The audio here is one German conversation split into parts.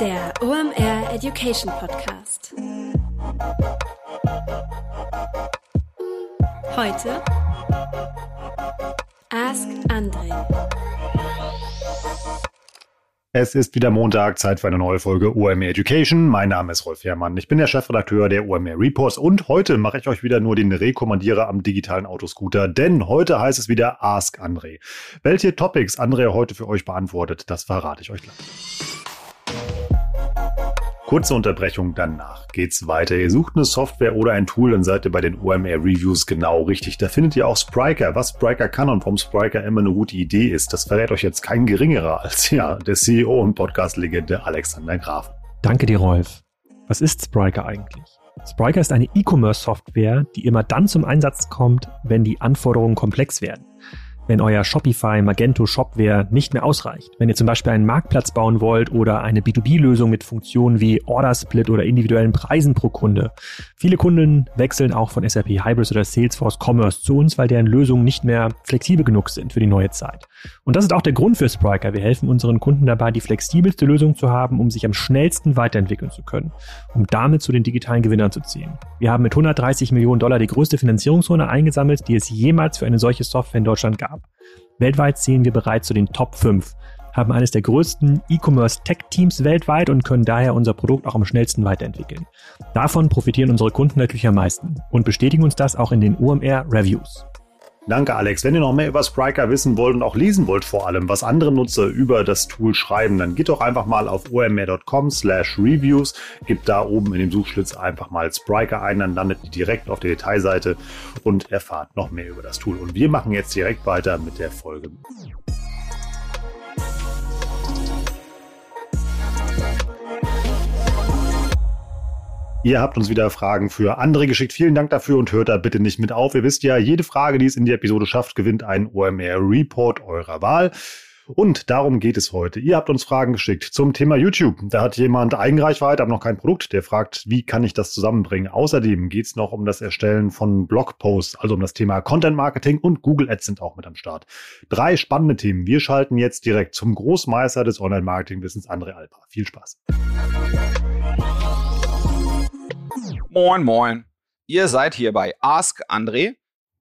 Der OMR Education Podcast. Heute Ask Andre. Es ist wieder Montag, Zeit für eine neue Folge OMR Education. Mein Name ist Rolf Herrmann. Ich bin der Chefredakteur der OMR Reports und heute mache ich euch wieder nur den Rekommandierer am digitalen Autoscooter, denn heute heißt es wieder Ask André. Welche Topics André heute für euch beantwortet, das verrate ich euch gleich. Kurze Unterbrechung, danach geht's weiter. Ihr sucht eine Software oder ein Tool, dann seid ihr bei den OMR Reviews genau richtig. Da findet ihr auch Spriker. Was Spriker kann und warum Spriker immer eine gute Idee ist, das verrät euch jetzt kein geringerer als ja der CEO und Podcast-Legende Alexander Graf. Danke dir, Rolf. Was ist Spriker eigentlich? Spriker ist eine E-Commerce-Software, die immer dann zum Einsatz kommt, wenn die Anforderungen komplex werden wenn euer Shopify Magento Shopware nicht mehr ausreicht. Wenn ihr zum Beispiel einen Marktplatz bauen wollt oder eine B2B-Lösung mit Funktionen wie Order Split oder individuellen Preisen pro Kunde. Viele Kunden wechseln auch von SAP Hybris oder Salesforce Commerce zu uns, weil deren Lösungen nicht mehr flexibel genug sind für die neue Zeit. Und das ist auch der Grund für Spriker. Wir helfen unseren Kunden dabei, die flexibelste Lösung zu haben, um sich am schnellsten weiterentwickeln zu können, um damit zu den digitalen Gewinnern zu ziehen. Wir haben mit 130 Millionen Dollar die größte Finanzierungsrunde eingesammelt, die es jemals für eine solche Software in Deutschland gab. Weltweit zählen wir bereits zu den Top 5, haben eines der größten E-Commerce-Tech-Teams weltweit und können daher unser Produkt auch am schnellsten weiterentwickeln. Davon profitieren unsere Kunden natürlich am meisten und bestätigen uns das auch in den OMR-Reviews. Danke, Alex. Wenn ihr noch mehr über Spriker wissen wollt und auch lesen wollt vor allem, was andere Nutzer über das Tool schreiben, dann geht doch einfach mal auf omr.com slash reviews, gebt da oben in dem Suchschlitz einfach mal Spriker ein, dann landet ihr direkt auf der Detailseite und erfahrt noch mehr über das Tool. Und wir machen jetzt direkt weiter mit der Folge. Ihr habt uns wieder Fragen für andere geschickt. Vielen Dank dafür und hört da bitte nicht mit auf. Ihr wisst ja, jede Frage, die es in die Episode schafft, gewinnt einen OMR Report eurer Wahl. Und darum geht es heute. Ihr habt uns Fragen geschickt zum Thema YouTube. Da hat jemand Eigenreichweite, aber noch kein Produkt. Der fragt, wie kann ich das zusammenbringen? Außerdem geht es noch um das Erstellen von Blogposts, also um das Thema Content Marketing und Google Ads sind auch mit am Start. Drei spannende Themen. Wir schalten jetzt direkt zum Großmeister des Online-Marketing-Wissens, André Alpa. Viel Spaß. Moin, moin. Ihr seid hier bei Ask André.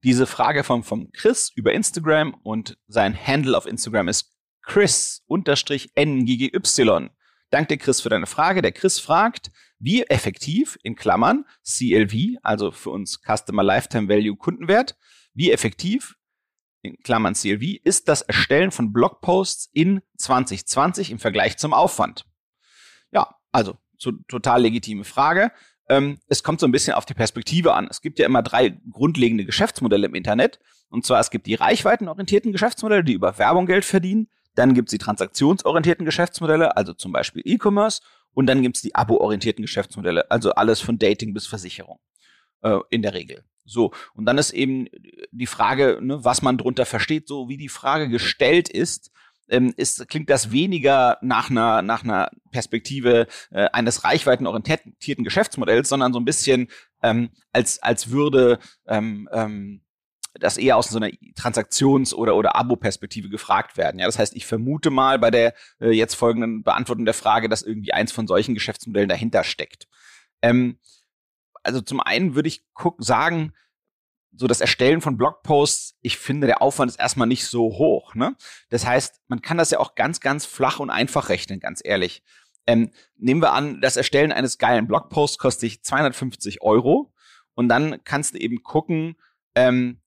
Diese Frage vom, vom Chris über Instagram und sein Handle auf Instagram ist Chris-NGGY. Danke dir, Chris, für deine Frage. Der Chris fragt, wie effektiv, in Klammern, CLV, also für uns Customer Lifetime Value Kundenwert, wie effektiv, in Klammern CLV, ist das Erstellen von Blogposts in 2020 im Vergleich zum Aufwand? Ja, also so, total legitime Frage ähm, es kommt so ein bisschen auf die Perspektive an. Es gibt ja immer drei grundlegende Geschäftsmodelle im Internet. Und zwar es gibt die reichweitenorientierten Geschäftsmodelle, die über Werbung Geld verdienen. Dann gibt es die transaktionsorientierten Geschäftsmodelle, also zum Beispiel E-Commerce. Und dann gibt es die abo-orientierten Geschäftsmodelle, also alles von Dating bis Versicherung äh, in der Regel. So, und dann ist eben die Frage, ne, was man drunter versteht, so wie die Frage gestellt ist, ähm, ist, klingt das weniger nach einer, nach einer Perspektive äh, eines reichweitenorientierten Geschäftsmodells, sondern so ein bisschen ähm, als, als würde ähm, ähm, das eher aus so einer Transaktions- oder, oder Abo-Perspektive gefragt werden. Ja, das heißt, ich vermute mal bei der äh, jetzt folgenden Beantwortung der Frage, dass irgendwie eins von solchen Geschäftsmodellen dahinter steckt. Ähm, also zum einen würde ich guck, sagen, so das Erstellen von Blogposts, ich finde, der Aufwand ist erstmal nicht so hoch. Ne? Das heißt, man kann das ja auch ganz, ganz flach und einfach rechnen, ganz ehrlich. Ähm, nehmen wir an, das Erstellen eines geilen Blogposts kostet dich 250 Euro und dann kannst du eben gucken, ähm,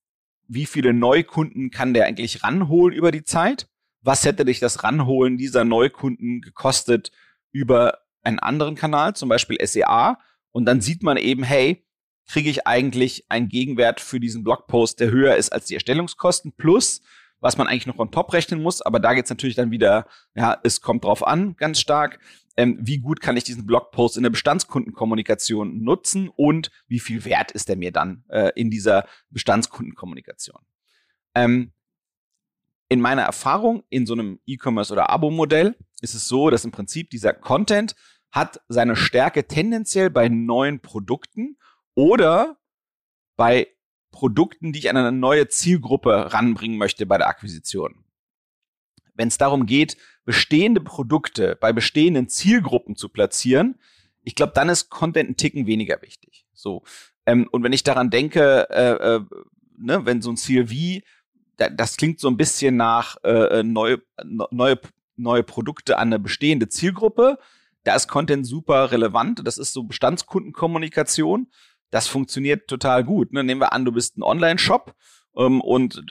wie viele Neukunden kann der eigentlich ranholen über die Zeit? Was hätte dich das Ranholen dieser Neukunden gekostet über einen anderen Kanal, zum Beispiel SEA? Und dann sieht man eben, hey, kriege ich eigentlich einen Gegenwert für diesen Blogpost, der höher ist als die Erstellungskosten plus was man eigentlich noch on top rechnen muss, aber da geht es natürlich dann wieder, ja, es kommt drauf an, ganz stark, ähm, wie gut kann ich diesen Blogpost in der Bestandskundenkommunikation nutzen und wie viel wert ist er mir dann äh, in dieser Bestandskundenkommunikation. Ähm, in meiner Erfahrung in so einem E-Commerce oder Abo-Modell ist es so, dass im Prinzip dieser Content hat seine Stärke tendenziell bei neuen Produkten oder bei Produkten, die ich an eine neue Zielgruppe ranbringen möchte bei der Akquisition. wenn es darum geht, bestehende Produkte bei bestehenden Zielgruppen zu platzieren, ich glaube, dann ist Content ein Ticken weniger wichtig. So. Ähm, und wenn ich daran denke, äh, äh, ne, wenn so ein Ziel wie, da, das klingt so ein bisschen nach äh, äh neue, neue, neue Produkte an eine bestehende Zielgruppe, da ist Content super relevant. Das ist so Bestandskundenkommunikation. Das funktioniert total gut. Ne? Nehmen wir an, du bist ein Online-Shop und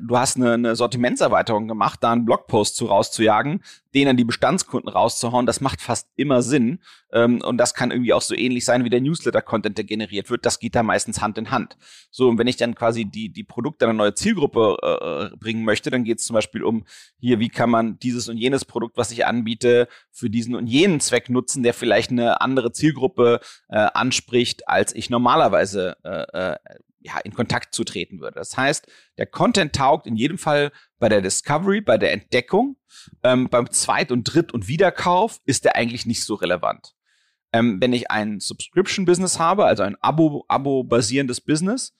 du hast eine, eine Sortimentserweiterung gemacht, da einen Blogpost zu rauszujagen, den an die Bestandskunden rauszuhauen, das macht fast immer Sinn. Ähm, und das kann irgendwie auch so ähnlich sein wie der Newsletter-Content, der generiert wird. Das geht da meistens Hand in Hand. So, und wenn ich dann quasi die, die Produkte an eine neue Zielgruppe äh, bringen möchte, dann geht es zum Beispiel um hier, wie kann man dieses und jenes Produkt, was ich anbiete, für diesen und jenen Zweck nutzen, der vielleicht eine andere Zielgruppe äh, anspricht, als ich normalerweise äh, äh ja, in Kontakt zu treten würde. Das heißt, der Content taugt in jedem Fall bei der Discovery, bei der Entdeckung. Ähm, beim Zweit- und Dritt- und Wiederkauf ist der eigentlich nicht so relevant. Ähm, wenn ich ein Subscription-Business habe, also ein Abo, Abo-basierendes Business,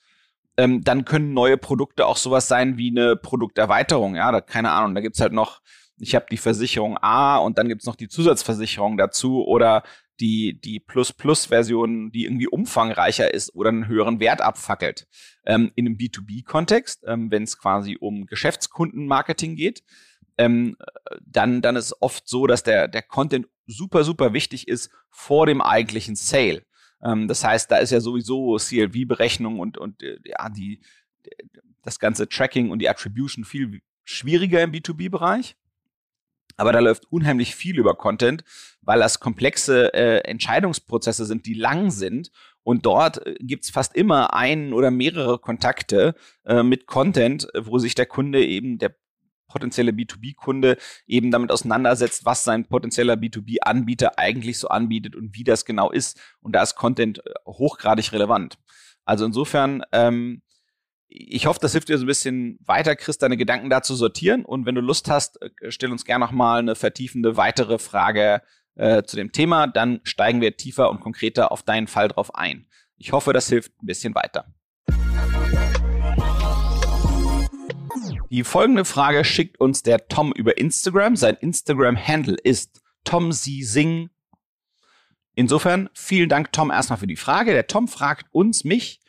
ähm, dann können neue Produkte auch sowas sein wie eine Produkterweiterung. Ja, da, keine Ahnung, da gibt's halt noch, ich habe die Versicherung A und dann gibt's noch die Zusatzversicherung dazu oder die, die Plus-Plus-Version, die irgendwie umfangreicher ist oder einen höheren Wert abfackelt. Ähm, in einem B2B-Kontext, ähm, wenn es quasi um Geschäftskundenmarketing geht, ähm, dann, dann ist oft so, dass der, der Content super, super wichtig ist vor dem eigentlichen Sale. Ähm, das heißt, da ist ja sowieso CLV-Berechnung und, und äh, ja, die, das ganze Tracking und die Attribution viel schwieriger im B2B-Bereich. Aber da läuft unheimlich viel über Content, weil das komplexe äh, Entscheidungsprozesse sind, die lang sind. Und dort äh, gibt's fast immer einen oder mehrere Kontakte äh, mit Content, wo sich der Kunde eben, der potenzielle B2B-Kunde eben damit auseinandersetzt, was sein potenzieller B2B-Anbieter eigentlich so anbietet und wie das genau ist. Und da ist Content äh, hochgradig relevant. Also insofern ähm, ich hoffe, das hilft dir so ein bisschen weiter, Chris, deine Gedanken dazu sortieren. Und wenn du Lust hast, äh, stell uns gerne nochmal eine vertiefende weitere Frage äh, zu dem Thema. Dann steigen wir tiefer und konkreter auf deinen Fall drauf ein. Ich hoffe, das hilft ein bisschen weiter. Die folgende Frage schickt uns der Tom über Instagram. Sein Instagram-Handle ist Tom Sing. Insofern vielen Dank, Tom, erstmal für die Frage. Der Tom fragt uns, mich,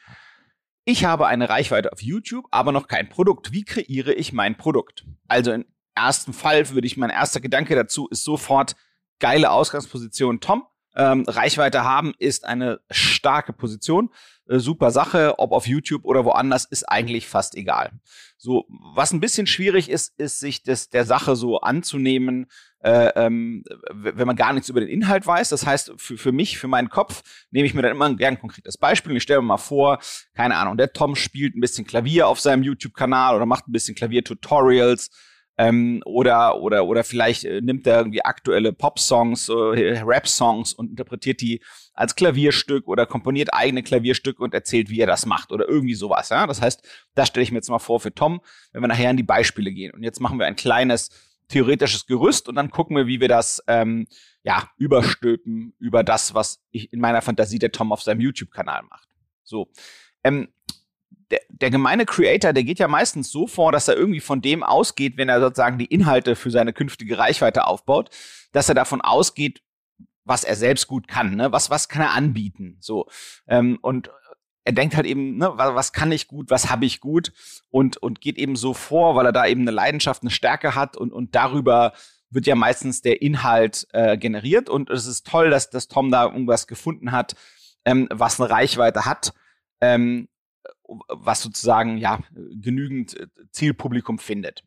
ich habe eine Reichweite auf YouTube, aber noch kein Produkt. Wie kreiere ich mein Produkt? Also im ersten Fall würde ich, mein erster Gedanke dazu ist sofort geile Ausgangsposition. Tom, ähm, Reichweite haben ist eine starke Position. Äh, super Sache, ob auf YouTube oder woanders, ist eigentlich fast egal. So, was ein bisschen schwierig ist, ist sich das der Sache so anzunehmen, äh, ähm, wenn man gar nichts über den Inhalt weiß. Das heißt, für, für mich, für meinen Kopf, nehme ich mir dann immer ein gern konkretes Beispiel und ich stelle mir mal vor, keine Ahnung, der Tom spielt ein bisschen Klavier auf seinem YouTube-Kanal oder macht ein bisschen Klavier-Tutorials. Ähm, oder oder oder vielleicht äh, nimmt er irgendwie aktuelle Pop-Songs, äh, Rap-Songs und interpretiert die als Klavierstück oder komponiert eigene Klavierstücke und erzählt, wie er das macht oder irgendwie sowas. Ja? Das heißt, das stelle ich mir jetzt mal vor für Tom, wenn wir nachher in die Beispiele gehen. Und jetzt machen wir ein kleines theoretisches Gerüst und dann gucken wir, wie wir das ähm, ja überstülpen über das, was ich in meiner Fantasie der Tom auf seinem YouTube-Kanal macht. So. Ähm, der, der gemeine Creator, der geht ja meistens so vor, dass er irgendwie von dem ausgeht, wenn er sozusagen die Inhalte für seine künftige Reichweite aufbaut, dass er davon ausgeht, was er selbst gut kann, ne? Was, was kann er anbieten? So. Ähm, und er denkt halt eben, ne, was kann ich gut, was habe ich gut und, und geht eben so vor, weil er da eben eine Leidenschaft, eine Stärke hat und, und darüber wird ja meistens der Inhalt äh, generiert und es ist toll, dass, dass Tom da irgendwas gefunden hat, ähm, was eine Reichweite hat, ähm, was sozusagen ja genügend äh, Zielpublikum findet.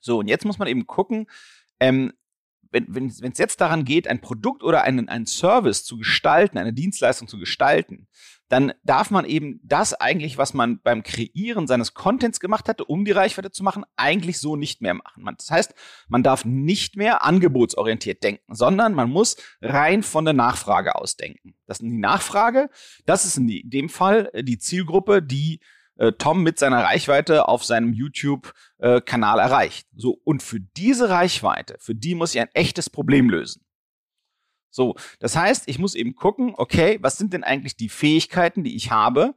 So, und jetzt muss man eben gucken, ähm, wenn wenn wenn, es jetzt daran geht, ein Produkt oder einen, einen Service zu gestalten, eine Dienstleistung zu gestalten, dann darf man eben das eigentlich, was man beim Kreieren seines Contents gemacht hatte, um die Reichweite zu machen, eigentlich so nicht mehr machen. Das heißt, man darf nicht mehr angebotsorientiert denken, sondern man muss rein von der Nachfrage ausdenken. Das ist die Nachfrage, das ist in dem Fall äh, die Zielgruppe, die äh, Tom mit seiner Reichweite auf seinem YouTube-Kanal erreicht. So, und für diese Reichweite, für die muss ich ein echtes Problem lösen. So, das heißt, ich muss eben gucken, okay, was sind denn eigentlich die Fähigkeiten, die ich habe,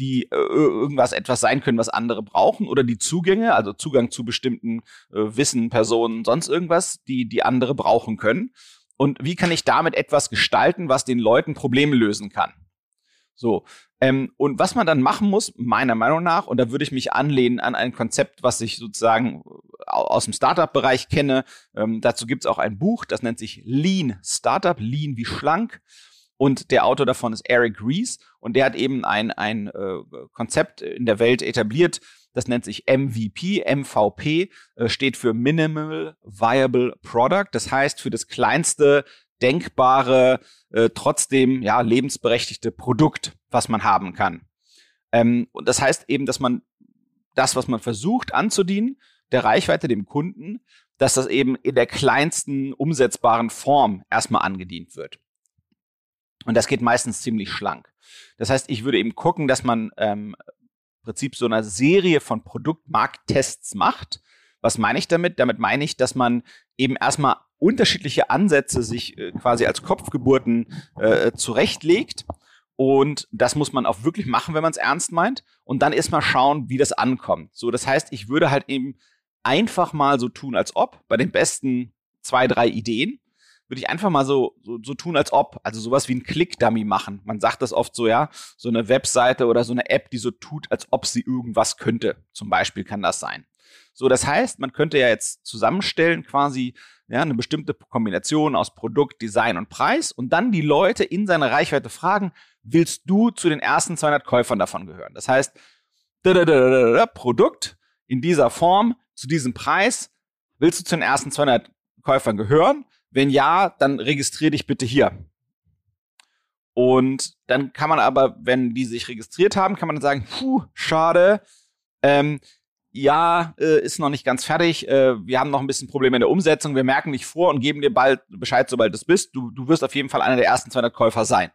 die äh, irgendwas etwas sein können, was andere brauchen, oder die Zugänge, also Zugang zu bestimmten äh, Wissen, Personen, sonst irgendwas, die die andere brauchen können. Und wie kann ich damit etwas gestalten, was den Leuten Probleme lösen kann? So. Ähm, und was man dann machen muss, meiner Meinung nach, und da würde ich mich anlehnen an ein Konzept, was ich sozusagen aus dem Startup-Bereich kenne. Ähm, dazu gibt es auch ein Buch, das nennt sich Lean Startup, Lean wie schlank. Und der Autor davon ist Eric Rees und der hat eben ein, ein äh, Konzept in der Welt etabliert, das nennt sich MVP. MVP äh, steht für Minimal Viable Product. Das heißt für das kleinste denkbare, äh, trotzdem ja lebensberechtigte Produkt, was man haben kann. Ähm, und das heißt eben, dass man das, was man versucht anzudienen, der Reichweite dem Kunden, dass das eben in der kleinsten umsetzbaren Form erstmal angedient wird. Und das geht meistens ziemlich schlank. Das heißt, ich würde eben gucken, dass man ähm, im Prinzip so eine Serie von Produktmarkttests macht. Was meine ich damit? Damit meine ich, dass man eben erstmal unterschiedliche Ansätze sich äh, quasi als Kopfgeburten äh, zurechtlegt. Und das muss man auch wirklich machen, wenn man es ernst meint. Und dann erstmal schauen, wie das ankommt. So, das heißt, ich würde halt eben einfach mal so tun, als ob bei den besten zwei, drei Ideen würde ich einfach mal so, so, so tun, als ob, also sowas wie ein Click-Dummy machen. Man sagt das oft so, ja, so eine Webseite oder so eine App, die so tut, als ob sie irgendwas könnte. Zum Beispiel kann das sein. So, das heißt, man könnte ja jetzt zusammenstellen quasi ja, eine bestimmte Kombination aus Produkt, Design und Preis und dann die Leute in seiner Reichweite fragen, willst du zu den ersten 200 Käufern davon gehören? Das heißt, Produkt in dieser Form, zu diesem Preis, willst du zu den ersten 200 Käufern gehören? Wenn ja, dann registriere dich bitte hier. Und dann kann man aber, wenn die sich registriert haben, kann man dann sagen, puh, schade, ähm, ja, äh, ist noch nicht ganz fertig, äh, wir haben noch ein bisschen Probleme in der Umsetzung, wir merken dich vor und geben dir bald Bescheid, sobald du es bist. Du, du wirst auf jeden Fall einer der ersten 200 Käufer sein.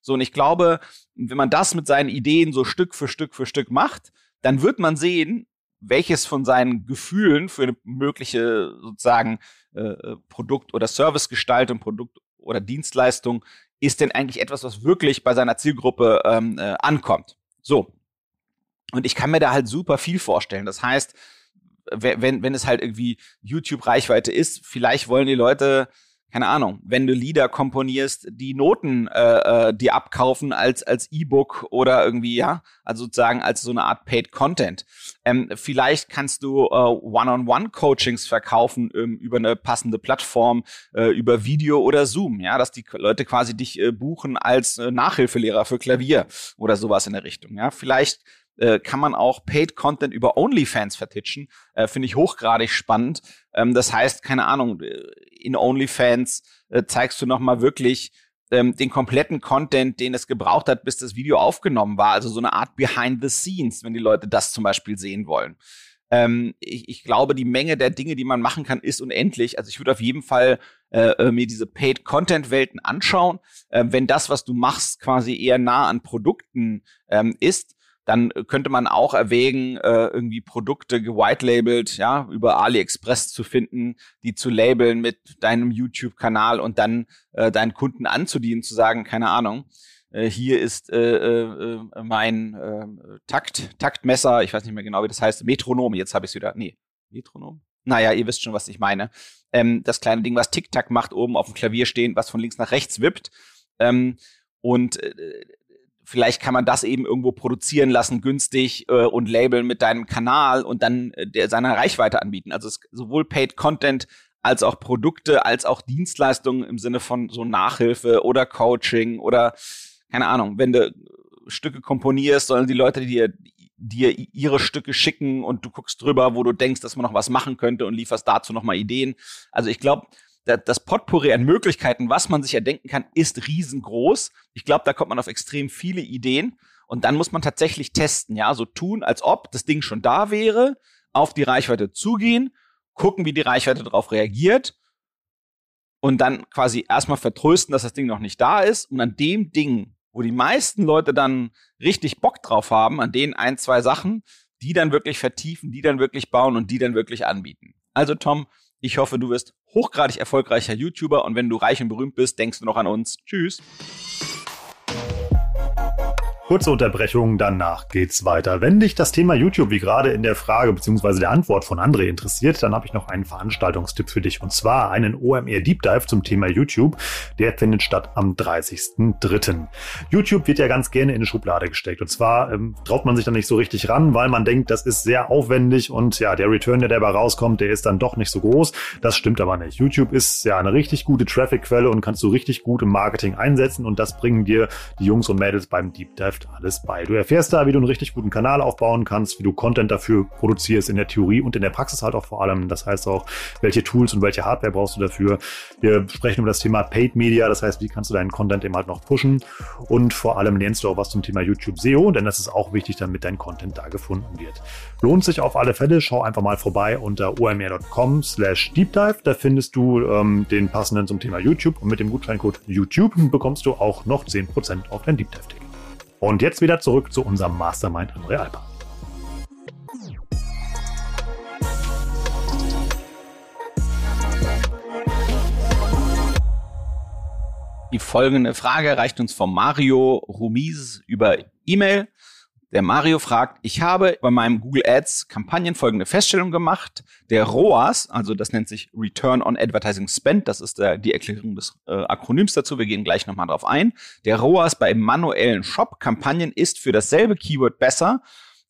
So, und ich glaube, wenn man das mit seinen Ideen so Stück für Stück für Stück macht, dann wird man sehen, welches von seinen Gefühlen für eine mögliche sozusagen äh, äh, Produkt- oder Servicegestaltung, Produkt- oder Dienstleistung ist denn eigentlich etwas, was wirklich bei seiner Zielgruppe ähm, äh, ankommt. So. Und ich kann mir da halt super viel vorstellen. Das heißt, wenn, wenn es halt irgendwie YouTube-Reichweite ist, vielleicht wollen die Leute keine Ahnung, wenn du Lieder komponierst, die Noten äh, äh, dir abkaufen als als E-Book oder irgendwie ja, also sozusagen als so eine Art Paid Content. Ähm, vielleicht kannst du äh, One-on-One-Coachings verkaufen ähm, über eine passende Plattform, äh, über Video oder Zoom, ja, dass die Leute quasi dich äh, buchen als äh, Nachhilfelehrer für Klavier oder sowas in der Richtung. Ja, vielleicht äh, kann man auch Paid Content über OnlyFans vertitschen. Äh, Finde ich hochgradig spannend. Ähm, das heißt, keine Ahnung, äh, in OnlyFans äh, zeigst du nochmal wirklich ähm, den kompletten Content, den es gebraucht hat, bis das Video aufgenommen war. Also so eine Art Behind the Scenes, wenn die Leute das zum Beispiel sehen wollen. Ähm, ich, ich glaube, die Menge der Dinge, die man machen kann, ist unendlich. Also ich würde auf jeden Fall äh, äh mir diese Paid-Content-Welten anschauen. Äh, wenn das, was du machst, quasi eher nah an Produkten ähm, ist, dann könnte man auch erwägen, äh, irgendwie Produkte gewitelabelt, ja, über AliExpress zu finden, die zu labeln mit deinem YouTube-Kanal und dann äh, deinen Kunden anzudienen, zu sagen, keine Ahnung, äh, hier ist äh, äh, mein äh, Takt, Taktmesser, ich weiß nicht mehr genau, wie das heißt, Metronom, jetzt habe ich es wieder, nee, Metronom? Naja, ihr wisst schon, was ich meine. Ähm, das kleine Ding, was Tic-Tac macht, oben auf dem Klavier stehen, was von links nach rechts wippt. Ähm, und äh, vielleicht kann man das eben irgendwo produzieren lassen, günstig äh, und labeln mit deinem Kanal und dann äh, der, seiner Reichweite anbieten. Also es, sowohl Paid Content als auch Produkte, als auch Dienstleistungen im Sinne von so Nachhilfe oder Coaching oder keine Ahnung, wenn du Stücke komponierst, sollen die Leute dir dir ihre Stücke schicken und du guckst drüber, wo du denkst, dass man noch was machen könnte und lieferst dazu nochmal Ideen. Also ich glaube, das Potpourri an Möglichkeiten, was man sich erdenken kann, ist riesengroß. Ich glaube, da kommt man auf extrem viele Ideen. Und dann muss man tatsächlich testen, ja, so tun, als ob das Ding schon da wäre, auf die Reichweite zugehen, gucken, wie die Reichweite darauf reagiert und dann quasi erstmal vertrösten, dass das Ding noch nicht da ist und an dem Ding, wo die meisten Leute dann richtig Bock drauf haben, an den ein, zwei Sachen, die dann wirklich vertiefen, die dann wirklich bauen und die dann wirklich anbieten. Also Tom, ich hoffe, du wirst hochgradig erfolgreicher YouTuber und wenn du reich und berühmt bist, denkst du noch an uns. Tschüss. Kurze Unterbrechung, danach geht's weiter. Wenn dich das Thema YouTube wie gerade in der Frage bzw. der Antwort von André interessiert, dann habe ich noch einen Veranstaltungstipp für dich und zwar einen OMR Deep Dive zum Thema YouTube. Der findet statt am 30.03. YouTube wird ja ganz gerne in eine Schublade gesteckt und zwar ähm, traut man sich da nicht so richtig ran, weil man denkt, das ist sehr aufwendig und ja, der Return, der dabei rauskommt, der ist dann doch nicht so groß. Das stimmt aber nicht. YouTube ist ja eine richtig gute Traffic-Quelle und kannst du richtig gut im Marketing einsetzen und das bringen dir die Jungs und Mädels beim Deep Dive läuft alles bei. Du erfährst da, wie du einen richtig guten Kanal aufbauen kannst, wie du Content dafür produzierst in der Theorie und in der Praxis halt auch vor allem. Das heißt auch, welche Tools und welche Hardware brauchst du dafür. Wir sprechen über das Thema Paid Media, das heißt, wie kannst du deinen Content eben halt noch pushen und vor allem lernst du auch was zum Thema YouTube SEO, denn das ist auch wichtig, damit dein Content da gefunden wird. Lohnt sich auf alle Fälle, schau einfach mal vorbei unter omr.com slash deepdive, da findest du ähm, den passenden zum Thema YouTube und mit dem Gutscheincode YouTube bekommst du auch noch 10% auf dein Deep Dive Ticket. Und jetzt wieder zurück zu unserem Mastermind André Alper. Die folgende Frage erreicht uns von Mario Rumiz über E-Mail. Der Mario fragt, ich habe bei meinem Google Ads Kampagnen folgende Feststellung gemacht. Der ROAS, also das nennt sich Return on Advertising Spend, das ist der, die Erklärung des äh, Akronyms dazu, wir gehen gleich nochmal drauf ein. Der ROAS bei manuellen Shop-Kampagnen ist für dasselbe Keyword besser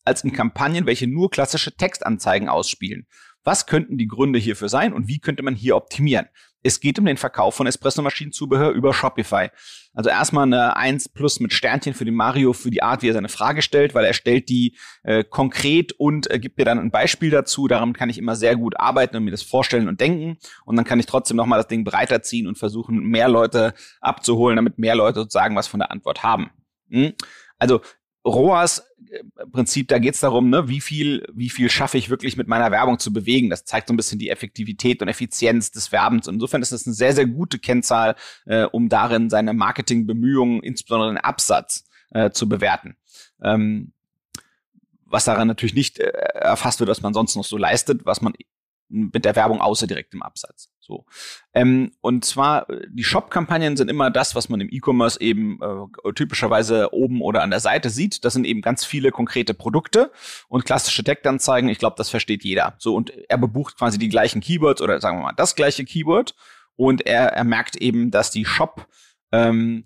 als in Kampagnen, welche nur klassische Textanzeigen ausspielen. Was könnten die Gründe hierfür sein und wie könnte man hier optimieren? Es geht um den Verkauf von Espresso-Maschinenzubehör über Shopify. Also erstmal eine 1 plus mit Sternchen für den Mario für die Art, wie er seine Frage stellt, weil er stellt die äh, konkret und äh, gibt mir dann ein Beispiel dazu. Daran kann ich immer sehr gut arbeiten und mir das vorstellen und denken. Und dann kann ich trotzdem nochmal das Ding breiter ziehen und versuchen, mehr Leute abzuholen, damit mehr Leute sozusagen was von der Antwort haben. Hm? Also ROAS äh, Prinzip, da geht es darum, ne, wie viel, wie viel schaffe ich wirklich mit meiner Werbung zu bewegen. Das zeigt so ein bisschen die Effektivität und Effizienz des Werbens. Und insofern ist das eine sehr, sehr gute Kennzahl, äh, um darin seine Marketingbemühungen, insbesondere den Absatz, äh, zu bewerten. Ähm, was daran natürlich nicht äh, erfasst wird, was man sonst noch so leistet, was man mit der Werbung außer direkt im Absatz. So. Ähm, und zwar, äh, die Shop-Kampagnen sind immer das, was man im E-Commerce eben äh, typischerweise oben oder an der Seite sieht. Das sind eben ganz viele konkrete Produkte und klassische Tech-Anzeigen. Ich glaube, das versteht jeder. So, und er bebucht quasi die gleichen Keywords oder sagen wir mal das gleiche Keyword und er, er merkt eben, dass die Shop, ähm,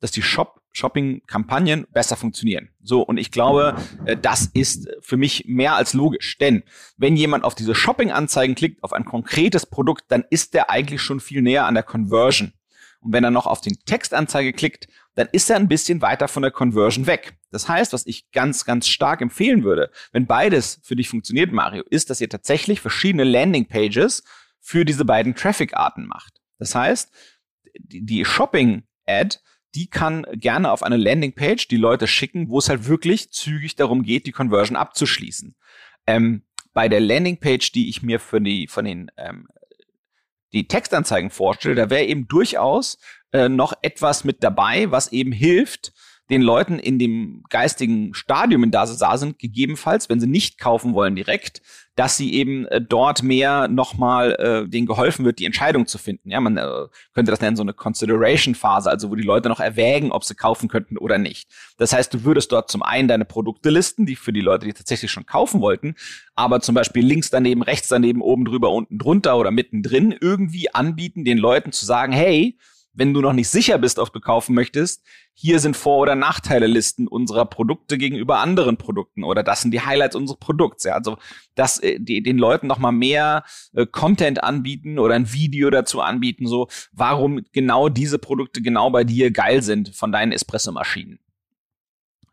dass die Shop Shopping-Kampagnen besser funktionieren. So, und ich glaube, äh, das ist für mich mehr als logisch. Denn wenn jemand auf diese Shopping-Anzeigen klickt, auf ein konkretes Produkt, dann ist der eigentlich schon viel näher an der Conversion. Und wenn er noch auf den Textanzeige klickt, dann ist er ein bisschen weiter von der Conversion weg. Das heißt, was ich ganz, ganz stark empfehlen würde, wenn beides für dich funktioniert, Mario, ist, dass ihr tatsächlich verschiedene Landing-Pages für diese beiden Traffic-Arten macht. Das heißt, die Shopping-Ad die kann gerne auf eine Landingpage die Leute schicken, wo es halt wirklich zügig darum geht, die Conversion abzuschließen. Ähm, bei der Landingpage, die ich mir für die von den ähm, die Textanzeigen vorstelle, da wäre eben durchaus äh, noch etwas mit dabei, was eben hilft, den Leuten in dem geistigen Stadium, in das sie da sind, gegebenenfalls, wenn sie nicht kaufen wollen direkt, dass sie eben äh, dort mehr nochmal äh, denen geholfen wird, die Entscheidung zu finden. Ja, man äh, könnte das nennen, so eine Consideration-Phase, also wo die Leute noch erwägen, ob sie kaufen könnten oder nicht. Das heißt, du würdest dort zum einen deine Produkte listen, die für die Leute, die tatsächlich schon kaufen wollten, aber zum Beispiel links daneben, rechts daneben, oben drüber, unten drunter oder mittendrin irgendwie anbieten, den Leuten zu sagen, hey, wenn du noch nicht sicher bist, ob du kaufen möchtest, hier sind Vor- oder Nachteile-Listen unserer Produkte gegenüber anderen Produkten oder das sind die Highlights unseres Produkts. Ja, also dass äh, die, den Leuten noch mal mehr äh, Content anbieten oder ein Video dazu anbieten, so warum genau diese Produkte genau bei dir geil sind von deinen Espresso-Maschinen.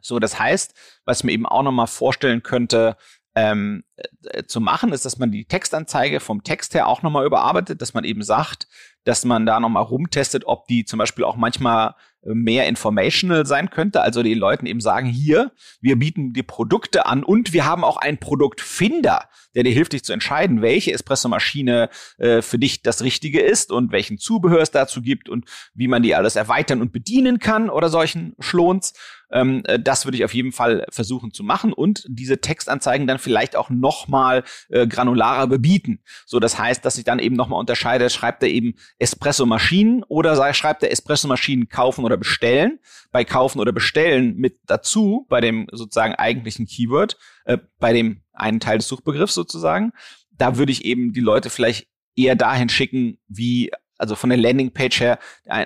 So, das heißt, was mir eben auch noch mal vorstellen könnte, ähm, äh, zu machen, ist, dass man die Textanzeige vom Text her auch nochmal überarbeitet, dass man eben sagt, dass man da nochmal rumtestet, ob die zum Beispiel auch manchmal äh, mehr informational sein könnte. Also den Leuten eben sagen, hier, wir bieten dir Produkte an und wir haben auch einen Produktfinder, der dir hilft, dich zu entscheiden, welche Espressomaschine äh, für dich das Richtige ist und welchen Zubehör es dazu gibt und wie man die alles erweitern und bedienen kann oder solchen Schlons. Ähm, äh, das würde ich auf jeden Fall versuchen zu machen und diese Textanzeigen dann vielleicht auch nochmal äh, granularer bebieten. So, das heißt, dass ich dann eben nochmal unterscheide, schreibt er eben Espresso-Maschinen oder schreibt er Espresso-Maschinen kaufen oder bestellen. Bei kaufen oder bestellen mit dazu, bei dem sozusagen eigentlichen Keyword, äh, bei dem einen Teil des Suchbegriffs sozusagen. Da würde ich eben die Leute vielleicht eher dahin schicken, wie also von der Landingpage her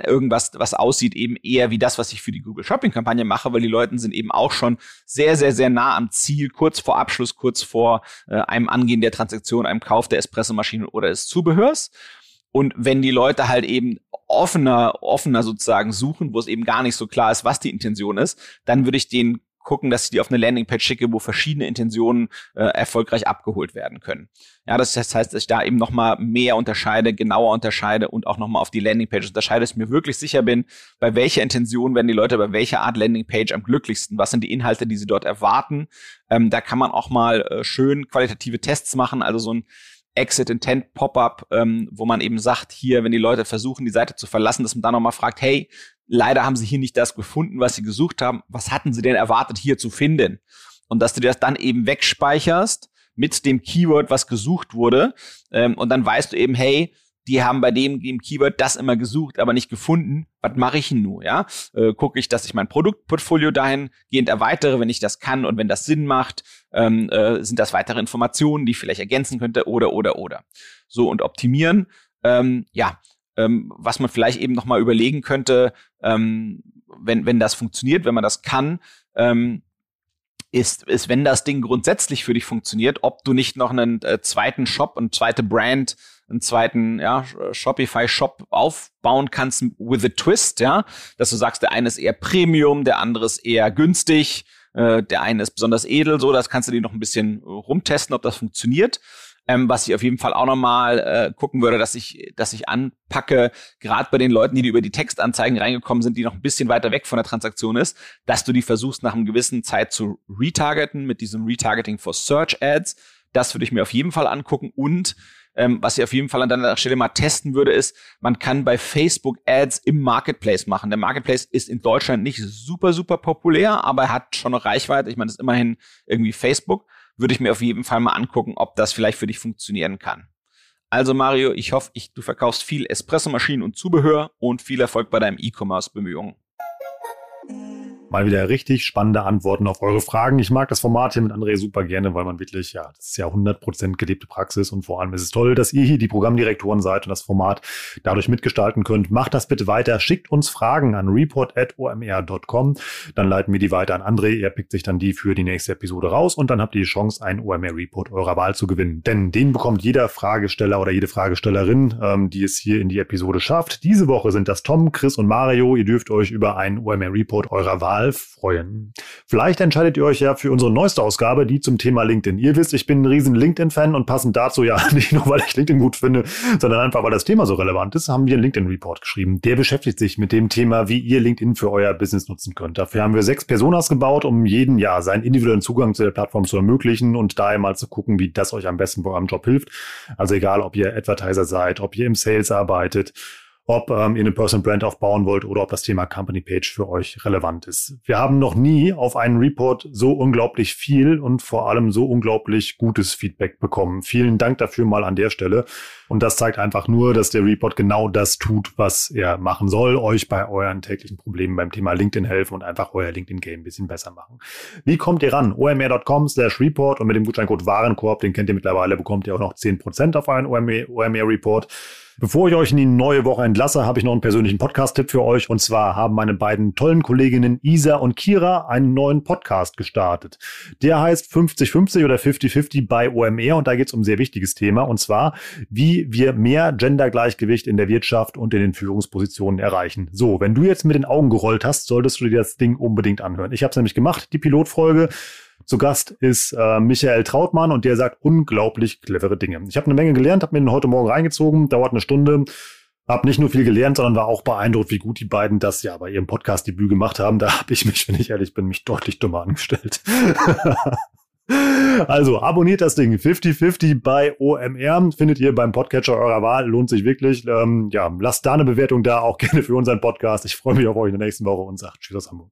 irgendwas, was aussieht eben eher wie das, was ich für die Google Shopping Kampagne mache, weil die Leute sind eben auch schon sehr, sehr, sehr nah am Ziel, kurz vor Abschluss, kurz vor äh, einem Angehen der Transaktion, einem Kauf der Espressomaschine oder des Zubehörs. Und wenn die Leute halt eben offener, offener sozusagen suchen, wo es eben gar nicht so klar ist, was die Intention ist, dann würde ich den gucken, dass ich die auf eine Landingpage schicke, wo verschiedene Intentionen äh, erfolgreich abgeholt werden können. Ja, das heißt, dass ich da eben nochmal mehr unterscheide, genauer unterscheide und auch nochmal auf die Landingpage unterscheide, dass ich mir wirklich sicher bin, bei welcher Intention werden die Leute bei welcher Art Landingpage am glücklichsten, was sind die Inhalte, die sie dort erwarten. Ähm, da kann man auch mal äh, schön qualitative Tests machen, also so ein Exit Intent Pop-up, ähm, wo man eben sagt, hier, wenn die Leute versuchen, die Seite zu verlassen, dass man dann nochmal fragt, hey, leider haben sie hier nicht das gefunden, was sie gesucht haben. Was hatten sie denn erwartet, hier zu finden? Und dass du das dann eben wegspeicherst mit dem Keyword, was gesucht wurde. Ähm, und dann weißt du eben, hey, die haben bei dem, dem Keyword das immer gesucht, aber nicht gefunden. Was mache ich denn nun? Ja, äh, gucke ich, dass ich mein Produktportfolio dahingehend erweitere, wenn ich das kann und wenn das Sinn macht, ähm, äh, sind das weitere Informationen, die ich vielleicht ergänzen könnte oder oder oder. So und optimieren. Ähm, ja, ähm, was man vielleicht eben noch mal überlegen könnte, ähm, wenn, wenn das funktioniert, wenn man das kann, ähm, ist, ist, wenn das Ding grundsätzlich für dich funktioniert, ob du nicht noch einen äh, zweiten Shop, eine zweite Brand, einen zweiten ja, Shopify-Shop aufbauen kannst with a twist, ja, dass du sagst, der eine ist eher Premium, der andere ist eher günstig, äh, der eine ist besonders edel, so, das kannst du dir noch ein bisschen rumtesten, ob das funktioniert. Ähm, was ich auf jeden Fall auch nochmal äh, gucken würde, dass ich, dass ich anpacke, gerade bei den Leuten, die über die Textanzeigen reingekommen sind, die noch ein bisschen weiter weg von der Transaktion ist, dass du die versuchst, nach einer gewissen Zeit zu retargeten mit diesem Retargeting for Search Ads. Das würde ich mir auf jeden Fall angucken und ähm, was ich auf jeden Fall an deiner Stelle mal testen würde, ist, man kann bei Facebook Ads im Marketplace machen. Der Marketplace ist in Deutschland nicht super, super populär, aber er hat schon eine Reichweite. Ich meine, das ist immerhin irgendwie Facebook würde ich mir auf jeden Fall mal angucken, ob das vielleicht für dich funktionieren kann. Also Mario, ich hoffe, ich, du verkaufst viel Espressomaschinen und Zubehör und viel Erfolg bei deinem E-Commerce-Bemühungen. Mal wieder richtig spannende Antworten auf eure Fragen. Ich mag das Format hier mit André super gerne, weil man wirklich, ja, das ist ja 100% gelebte Praxis und vor allem ist es toll, dass ihr hier die Programmdirektoren seid und das Format dadurch mitgestalten könnt. Macht das bitte weiter. Schickt uns Fragen an report.omr.com. Dann leiten wir die weiter an André. Er pickt sich dann die für die nächste Episode raus und dann habt ihr die Chance, einen OMR-Report eurer Wahl zu gewinnen. Denn den bekommt jeder Fragesteller oder jede Fragestellerin, ähm, die es hier in die Episode schafft. Diese Woche sind das Tom, Chris und Mario. Ihr dürft euch über einen OMR-Report eurer Wahl Wahl freuen. Vielleicht entscheidet ihr euch ja für unsere neueste Ausgabe, die zum Thema LinkedIn. Ihr wisst, ich bin ein riesen LinkedIn-Fan und passend dazu ja nicht nur, weil ich LinkedIn gut finde, sondern einfach, weil das Thema so relevant ist, haben wir einen LinkedIn-Report geschrieben. Der beschäftigt sich mit dem Thema, wie ihr LinkedIn für euer Business nutzen könnt. Dafür haben wir sechs Personas gebaut, um jeden Jahr seinen individuellen Zugang zu der Plattform zu ermöglichen und daher mal zu gucken, wie das euch am besten bei eurem Job hilft. Also egal, ob ihr Advertiser seid, ob ihr im Sales arbeitet, ob ähm, ihr eine Personal Brand aufbauen wollt oder ob das Thema Company Page für euch relevant ist. Wir haben noch nie auf einen Report so unglaublich viel und vor allem so unglaublich gutes Feedback bekommen. Vielen Dank dafür mal an der Stelle. Und das zeigt einfach nur, dass der Report genau das tut, was er machen soll, euch bei euren täglichen Problemen beim Thema LinkedIn helfen und einfach euer LinkedIn-Game ein bisschen besser machen. Wie kommt ihr ran? omr.com slash report und mit dem Gutscheincode Warenkorb, den kennt ihr mittlerweile, bekommt ihr auch noch 10% auf euren OMR-Report. Bevor ich euch in die neue Woche entlasse, habe ich noch einen persönlichen Podcast-Tipp für euch. Und zwar haben meine beiden tollen Kolleginnen Isa und Kira einen neuen Podcast gestartet. Der heißt 50-50 oder 50-50 bei OMR und da geht es um ein sehr wichtiges Thema. Und zwar, wie wir mehr Gendergleichgewicht in der Wirtschaft und in den Führungspositionen erreichen. So, wenn du jetzt mit den Augen gerollt hast, solltest du dir das Ding unbedingt anhören. Ich habe es nämlich gemacht, die Pilotfolge. Zu Gast ist äh, Michael Trautmann und der sagt unglaublich clevere Dinge. Ich habe eine Menge gelernt, habe mir den heute Morgen reingezogen, dauert eine Stunde. Hab nicht nur viel gelernt, sondern war auch beeindruckt, wie gut die beiden das ja bei ihrem Podcast Debüt gemacht haben. Da habe ich mich, wenn ich ehrlich bin, mich deutlich dummer angestellt. Also abonniert das Ding 50-50 bei OMR. Findet ihr beim Podcatcher eurer Wahl. Lohnt sich wirklich. Ähm, ja, lasst da eine Bewertung da, auch gerne für unseren Podcast. Ich freue mich auf euch in der nächsten Woche und sagt Tschüss aus Hamburg.